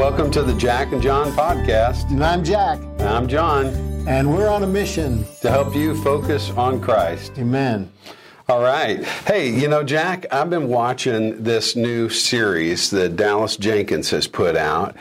Welcome to the Jack and John podcast. And I'm Jack, And I'm John and we're on a mission. to help you focus on Christ. Amen. All right. Hey, you know, Jack, I've been watching this new series that Dallas Jenkins has put out.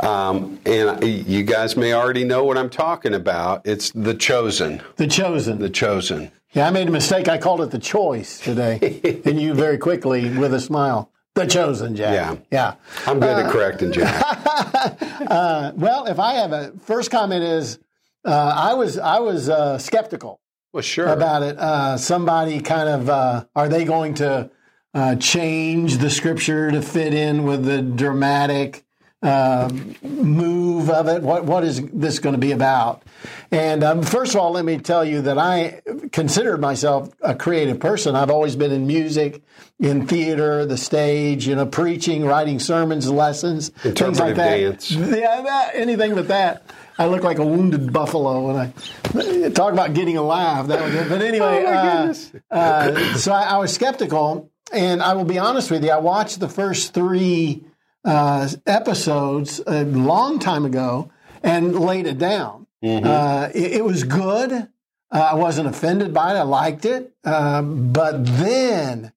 Um, and you guys may already know what I'm talking about. It's The Chosen. The chosen. The Chosen. yeah, I made a mistake. I called it the choice today. and you very quickly, with a smile, the chosen, Jack. Yeah. Yeah. I'm good at correcting Jack. Well, if I have a first comment is, uh, I was I was uh, skeptical Well, sure. about it. Uh, somebody kind of uh, are they going to uh, change the scripture to fit in with the dramatic uh, move of it? What what is this going to be about? And um, first of all, let me tell you that I consider myself a creative person. I've always been in music, in theater, the stage, you know, preaching, writing sermons, lessons, things like that. dance. Yeah, that, anything but that. I look like a wounded buffalo when I talk about getting a laugh. That was it. But anyway, Oh, uh, uh, so I, I was skeptical, and I will be honest with you. I watched the first three uh, episodes a long time ago and laid it down. Mm-hmm. Uh, it, it was good. Uh, I wasn't offended by it. I liked it. Um, but then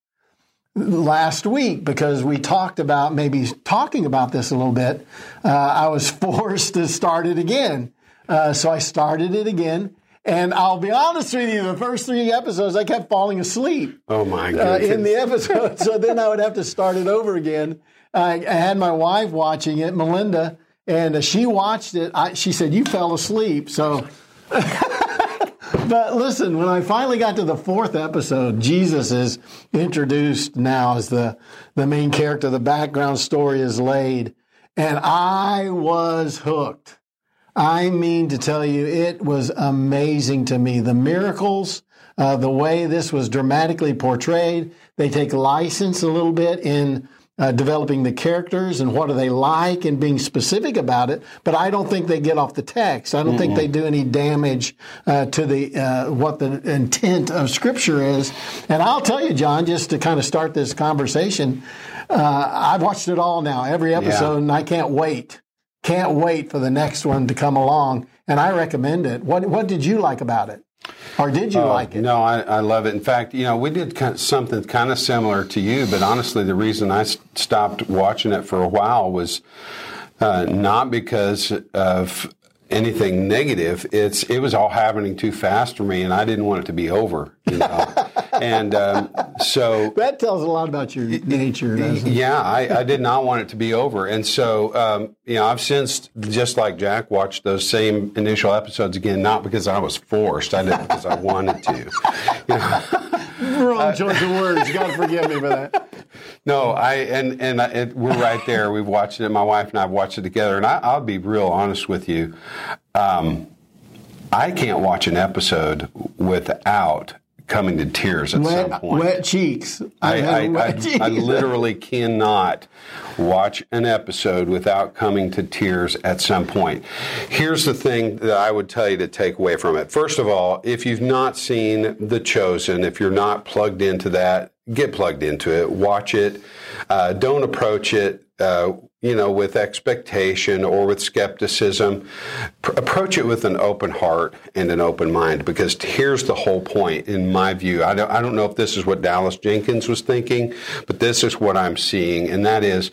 last week, because we talked about maybe talking about this a little bit, uh, I was forced to start it again. Uh, so I started it again. And I'll be honest with you, the first three episodes, I kept falling asleep oh, my uh, in the episode. so then I would have to start it over again. I, I had my wife watching it, Melinda, and she watched it. I, she said, You fell asleep. So. But listen, when I finally got to the fourth episode, Jesus is introduced now as the, the main character. The background story is laid, and I was hooked. I mean to tell you, it was amazing to me. The miracles, uh, the way this was dramatically portrayed. They take license a little bit in uh, developing the characters and what do they like and being specific about it. But I don't think they get off the text. I don't think they do any damage uh, to the uh, what the intent of Scripture is. And I'll tell you, John, just to kind of start this conversation, uh, I've watched it all now, every episode, and I can't wait. Can't wait for the next one to come along, and I recommend it. What What did you like about it, or did you like it? Oh, No, I, I love it. In fact, you know, we did kind of something kind of similar to you, but honestly, the reason I stopped watching it for a while was uh, not because of anything negative. It's it was all happening too fast for me, and I didn't want it to be over. You know, and um, so That tells a lot about your nature, yeah, I, I did not want it to be over. And so, um, you know, I've since, just like Jack, watched those same initial episodes again, not because I was forced, I did it because I wanted to. You know, Wrong choice of words. You got to forgive me for that. no, I, and, and I, it, we're right there. We've watched it. My wife and I have watched it together. And I, I'll be real honest with you. Um, I can't watch an episode without coming to tears at some point. wet cheeks. I, I've I, wet I, cheeks. I literally cannot watch an episode without coming to tears at some point. Here's the thing that I would tell you to take away from it. First of all, if you've not seen The Chosen, if you're not plugged into that, get plugged into it, watch it. Uh, don't approach it. Uh, you know, with expectation or with skepticism, Pr- approach it with an open heart and an open mind. Because here's the whole point, in my view. I don't, I don't know if this is what Dallas Jenkins was thinking, but this is what I'm seeing, and that is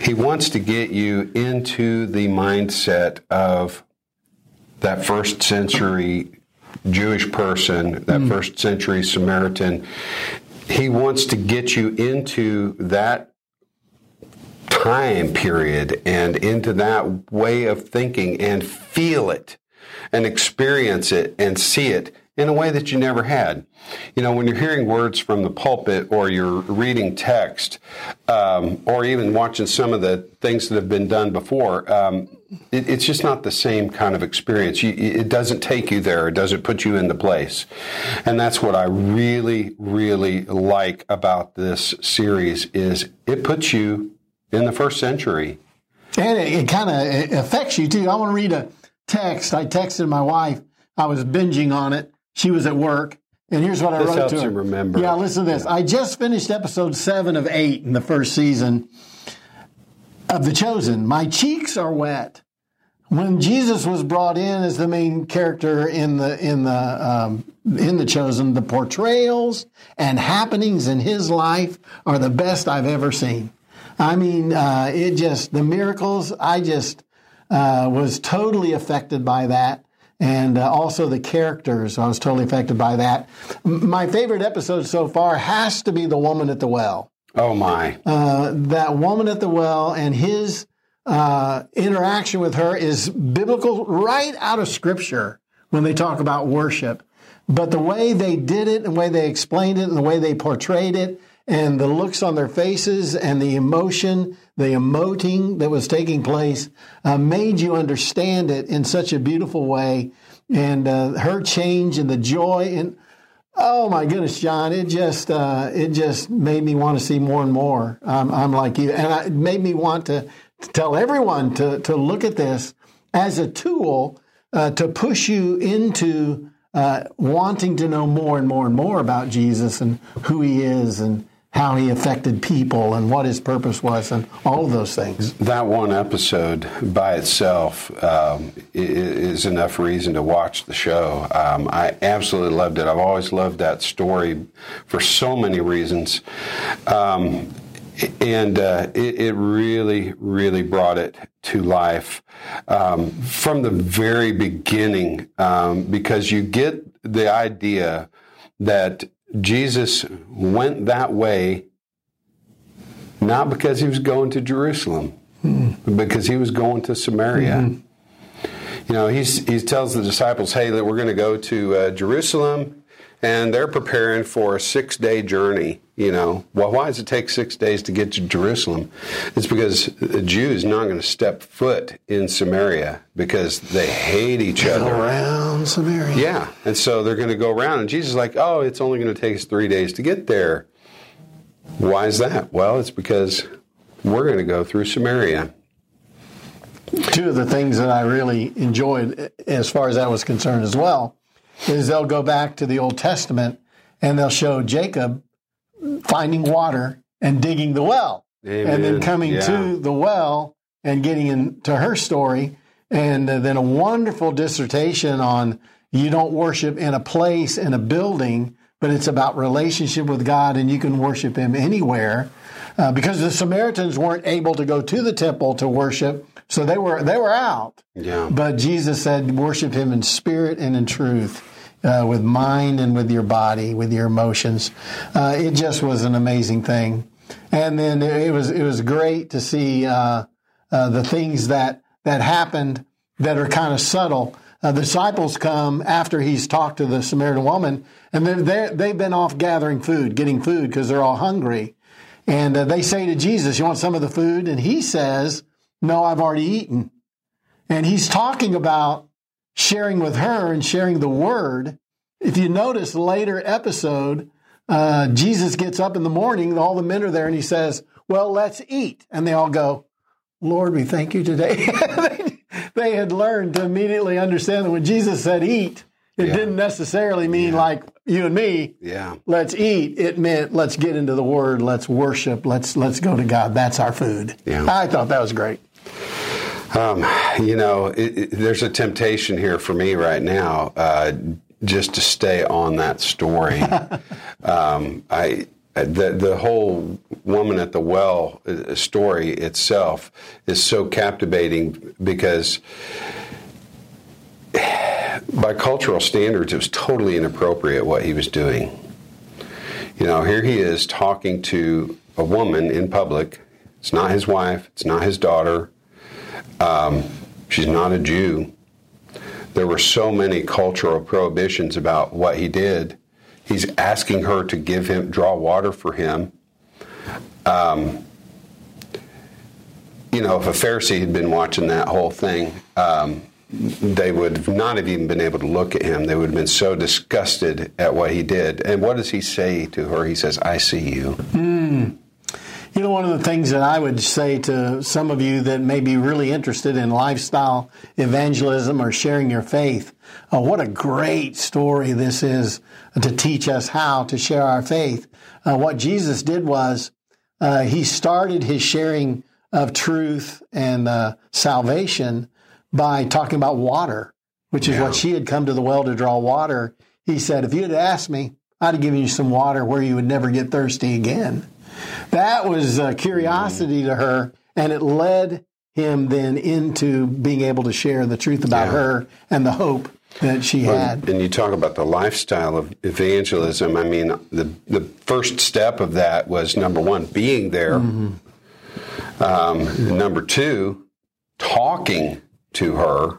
he wants to get you into the mindset of that first century Jewish person, that first century Samaritan. He wants to get you into that time period and into that way of thinking and feel it and experience it and see it in a way that you never had. You know, when you're hearing words from the pulpit or you're reading text um, or even watching some of the things that have been done before, um, it, it's just not the same kind of experience. You, it doesn't take you there. It doesn't put you into place. And that's what I really, really like about this series is it puts you in the first century. And it, it kind of affects you too. I want to read a text. I texted my wife. I was binging on it. She was at work. And here's what I This wrote helps to her. you remember. Yeah, listen to this. I just finished episode seven of eight in the first season. of the chosen. My cheeks are wet. When Jesus was brought in as the main character in the in the um, in the chosen, the portrayals and happenings in his life are the best I've ever seen. I mean, uh, it just the miracles. I just uh, was totally affected by that and uh, also the characters. I was totally affected by that. My favorite episode so far has to be the woman at the well. Oh my! Uh, that woman at the well and his uh, interaction with her is biblical, right out of Scripture when they talk about worship. But the way they did it, and the way they explained it, and the way they portrayed it, and the looks on their faces, and the emotion, the emoting that was taking place, uh, made you understand it in such a beautiful way. And uh, her change and the joy and Oh my goodness, John! It just uh, it just made me want to see more and more. Um, I'm like you, and it made me want to, to, tell everyone to to look at this as a tool uh, to push you into uh, wanting to know more and more and more about Jesus and who He is and how he affected people and what his purpose was and all of those things. That one episode by itself um, is enough reason to watch the show. Um, I absolutely loved it. I've always loved that story for so many reasons. Um, and uh, it, it, really, really brought it to life um, from the very beginning um, because you get the idea that Jesus went that way not because he was going to Jerusalem, mm. but because he was going to Samaria. Mm-hmm. You know, he's, he tells the disciples, hey, that we're going to go to uh, Jerusalem, and they're preparing for a six day journey. You know, well, why does it take six days to get to Jerusalem? It's because the Jews are not going to step foot in Samaria because they hate each other. Around Samaria. Yeah, and so they're going to go around, and Jesus is like, oh, it's only going to take us three days to get there. Why is that? Well, it's because we're going to go through Samaria. Two of the things that I really enjoyed, eh, as far as that was concerned as well, is they'll go back to the Old Testament and they'll show Jacob finding water and digging the well. Amen. And then coming yeah. to the well and getting into her story. And then a wonderful dissertation on you don't worship in a place, in a building, but it's about relationship with God and you can worship Him anywhere. Uh, because the Samaritans weren't able to go to the temple to worship, so they were they were out. Yeah. But Jesus said, worship Him in spirit and in truth uh, with mind and with your body, with your emotions. Uh, it just was an amazing thing. And then it was it was great to see uh, uh the things that that happened that are kind of subtle. Uh, the disciples come after he's talked to the Samaritan woman, and they're, they've been off gathering food, getting food because they're all hungry. And uh, they say to Jesus, "You want some of the food?" And he says, "No, I've already eaten." And he's talking about sharing with her and sharing the word. If you notice later episode, uh, Jesus gets up in the morning, all the men are there, and he says, Well, let's eat. And they all go, Lord, we thank you today. they had learned to immediately understand that when Jesus said eat, it yeah. didn't necessarily mean yeah. like you and me. Yeah. Let's eat. It meant let's get into the word, let's worship, let's let's go to God. That's our food. Yeah. I thought that was great. Um, you know, it, it, there's a temptation here for me right now, uh, just to stay on that story. um, I the the whole woman at the well uh, story itself is so captivating because by cultural standards, it was totally inappropriate what he was doing. You know, here he is talking to a woman in public. It's not his wife. It's not his daughter. Um, she's not a Jew. There were so many cultural prohibitions about what he did. He's asking her to give him, draw water for him. Um, you know, if a Pharisee had been watching that whole thing, um, they would not have even been able to look at him. They would have been so disgusted at what he did. And what does he say to her? He says, I see you. Mm. You know, one of the things that I would say to some of you that may be really interested in lifestyle evangelism or sharing your faith, uh, what a great story this is to teach us how to share our faith. Uh, what Jesus did was uh, he started his sharing of truth and uh, salvation by talking about water, which is Yeah. what she had come to the well to draw water. He said, If you had asked me, I'd have given you some water where you would never get thirsty again. That was a curiosity to her, and it led him then into being able to share the truth about Yeah. her and the hope that she had. And you talk about the lifestyle of evangelism. I mean, the the first step of that was number one, being there. Um, number two, talking to her.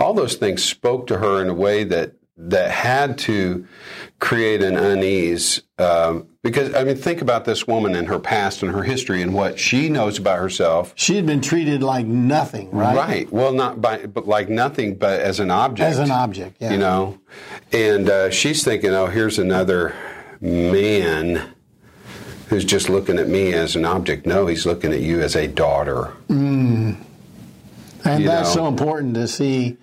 All those things spoke to her in a way that that had to create an unease. Um, because I mean, think about this woman and her past and her history and what she knows about herself. She had been treated like nothing, right? Right. Well, not by, but like nothing, but as an object. As an object, yeah. You know, and uh, she's thinking, oh, here's another man who's just looking at me as an object. No, he's looking at you as a daughter. And you that's know. so important to see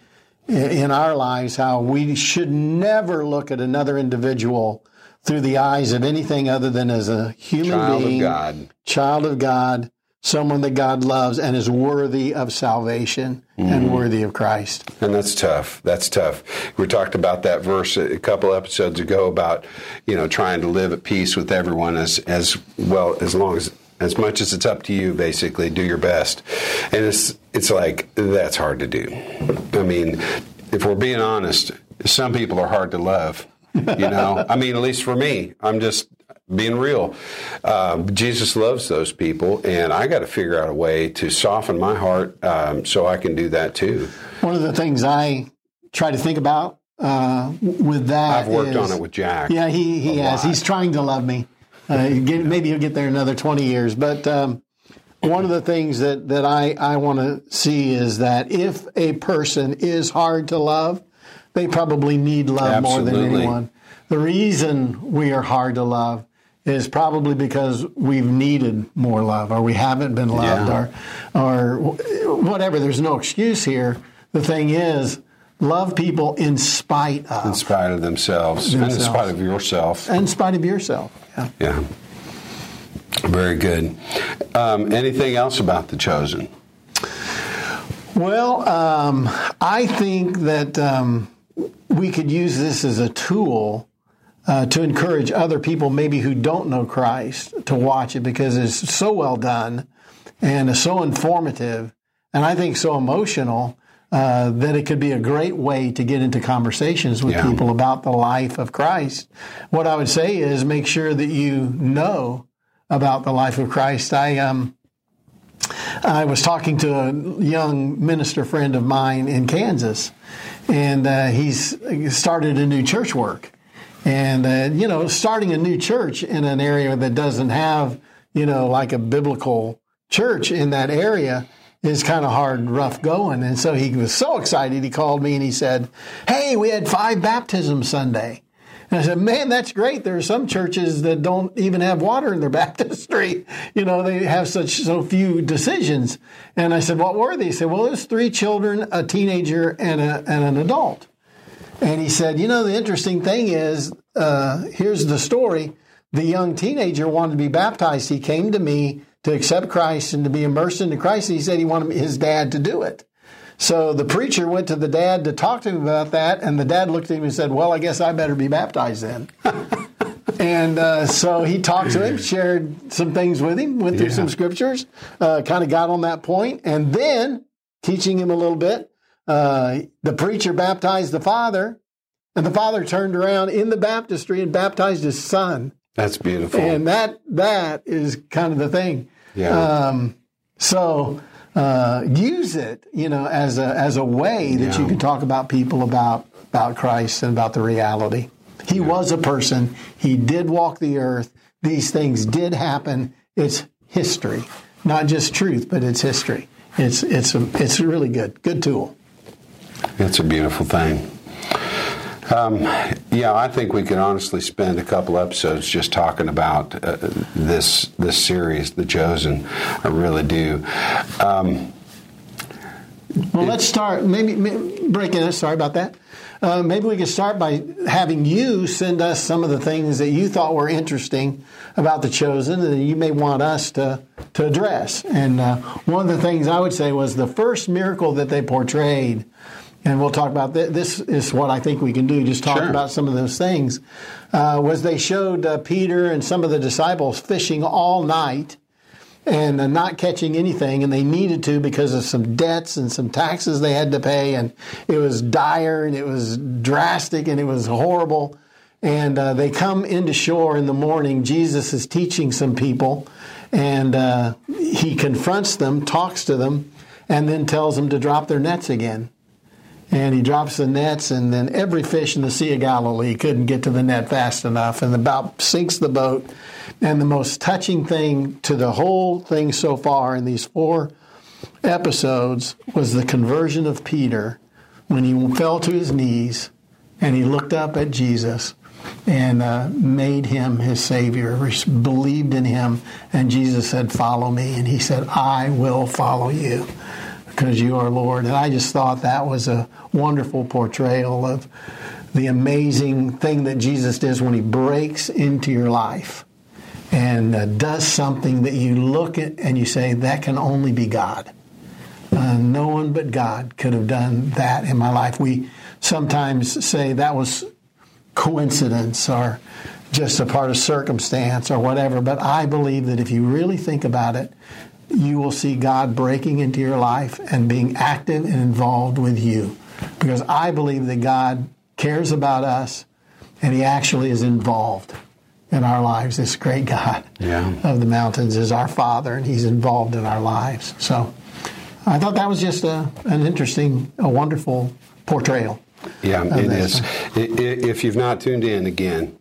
in our lives how we should never look at another individual through the eyes of anything other than as a human Child of being, God. child of God, someone that God loves and is worthy of salvation and Mm-hmm. worthy of Christ. And that's tough. That's tough. We talked about that verse a couple episodes ago about, you know, trying to live at peace with everyone as as well as long as as much as it's up to you basically do your best. And it's it's like that's hard to do. I mean, if we're being honest, some people are hard to love. You know, I mean, at least for me, I'm just being real. Um, Jesus loves those people, and I got to figure out a way to soften my heart um, so I can do that too. One of the things I try to think about uh, with that I've worked is- on it with Jack. Yeah, he, he has. lot. He's trying to love me. Uh, get, maybe he'll get there another 20 years. But um, one of the things that, that I, I want to see is that if a person is hard to love, they probably need love more than anyone. The reason we are hard to love is probably because we've needed more love or we haven't been loved Yeah. or, or whatever. There's no excuse here. The thing is, love people in spite of. in spite of themselves, and in spite of yourself. in spite of yourself. Yeah. Yeah. Very good. Um, anything else about the chosen? Well, um, I think that um, we could use this as a tool uh, to encourage other people, maybe who don't know Christ, to watch it because it's so well done and it's so informative, and I think so emotional. Uh, that it could be a great way to get into conversations with Yeah. people about the life of Christ. What I would say is make sure that you know about the life of Christ. I um, I was talking to a young minister friend of mine in Kansas, and uh, he's started a new church work. And, uh, you know, starting a new church in an area that doesn't have, you know, like a biblical church in that area is kind of hard and rough going. And so he was so excited, he called me and he said, Hey, we had five baptisms Sunday. And I said, man, that's great. There are some churches that don't even have water in their baptistry. You know, they have such so few decisions. And I said, what were they? He said, well, there's three children, a teenager, and, a, and an adult. And he said, you know, the interesting thing is, uh, here's the story. The young teenager wanted to be baptized. He came to me to accept Christ and to be immersed into Christ. And he said he wanted his dad to do it. So the preacher went to the dad to talk to him about that, and the dad looked at him and said, "Well, I guess I better be baptized then." and uh, so he talked to him, shared some things with him, went through Yeah. some scriptures, uh, kind of got on that point, and then teaching him a little bit. Uh, the preacher baptized the father, and the father turned around in the baptistry and baptized his son. That's beautiful. And that that is kind of the thing. Yeah. Um, so uh, use it, you know, as a as a way that you can talk about people about about Christ and about the reality. He was a person. He did walk the earth. These things did happen. It's history, not just truth, but it's history. It's it's a, it's really good. Good tool. It's a beautiful thing. Um, yeah, I think we could honestly spend a couple episodes just talking about uh, this this series, The Chosen. I really do. Um, Well, let's start. Maybe, maybe break in. Sorry about that. uh, maybe we could start by having you send us some of the things that you thought were interesting about the chosen that you may want us to, to address. And uh, one of the things I would say was the first miracle that they portrayed, and we'll talk about th- this, is what I think we can do, just talk Sure. about some of those things, uh, was they showed uh, Peter and some of the disciples fishing all night and uh, not catching anything, and they needed to because of some debts and some taxes they had to pay, and it was dire and it was drastic and it was horrible. And uh, they come into shore in the morning. Jesus is teaching some people, and uh, he confronts them, talks to them, and then tells them to drop their nets again. And he drops the nets, and then every fish in the Sea of Galilee couldn't get to the net fast enough, and about sinks the boat. And the most touching thing to the whole thing so far in these four episodes was the conversion of Peter when he fell to his knees and he looked up at Jesus and uh, made him his Savior, believed in him. And Jesus said, Follow me. And he said, I will follow you because you are Lord. And I just thought that was a wonderful portrayal of the amazing thing that Jesus does when he breaks into your life and uh, does something that you look at and you say, that can only be God. Uh, no one but God could have done that in my life. We sometimes say that was coincidence or just a part of circumstance or whatever, but I believe that if you really think about it, you will see God breaking into your life and being active and involved with you. Because I believe that God cares about us and He actually is involved in our lives. This great God Yeah. of the mountains is our Father and He's involved in our lives. So I thought that was just a, an interesting, a wonderful portrayal. Yeah, it is. If you've not tuned in again,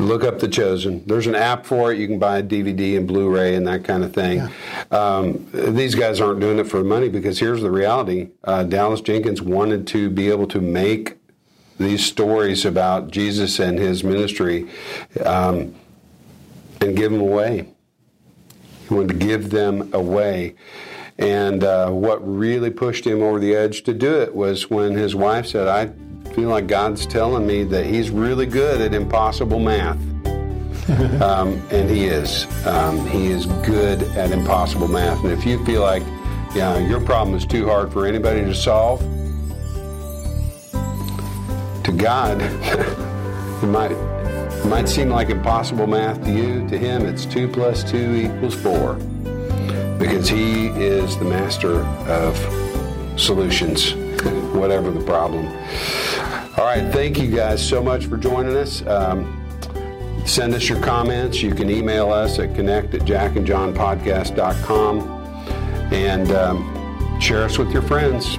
look up The Chosen. There's an app for it. You can buy a DVD and Blu-ray and that kind of thing. Um, these guys aren't doing it for money because here's the reality: uh, Dallas Jenkins wanted to be able to make these stories about Jesus and his ministry um, and give them away. He wanted to give them away. And uh, what really pushed him over the edge to do it was when his wife said, I feel like God's telling me that he's really good at impossible math. um, and he is. Um, he is good at impossible math. And if you feel like yeah, your problem is too hard for anybody to solve, to God, it might, it might seem like impossible math to you. To him, it's 2 plus 2 equals 4 because he is the master of solutions, whatever the problem. All right, thank you guys so much for joining us. Um, send us your comments. You can email us at connect at jackandjohnpodcast.com and um, share us with your friends.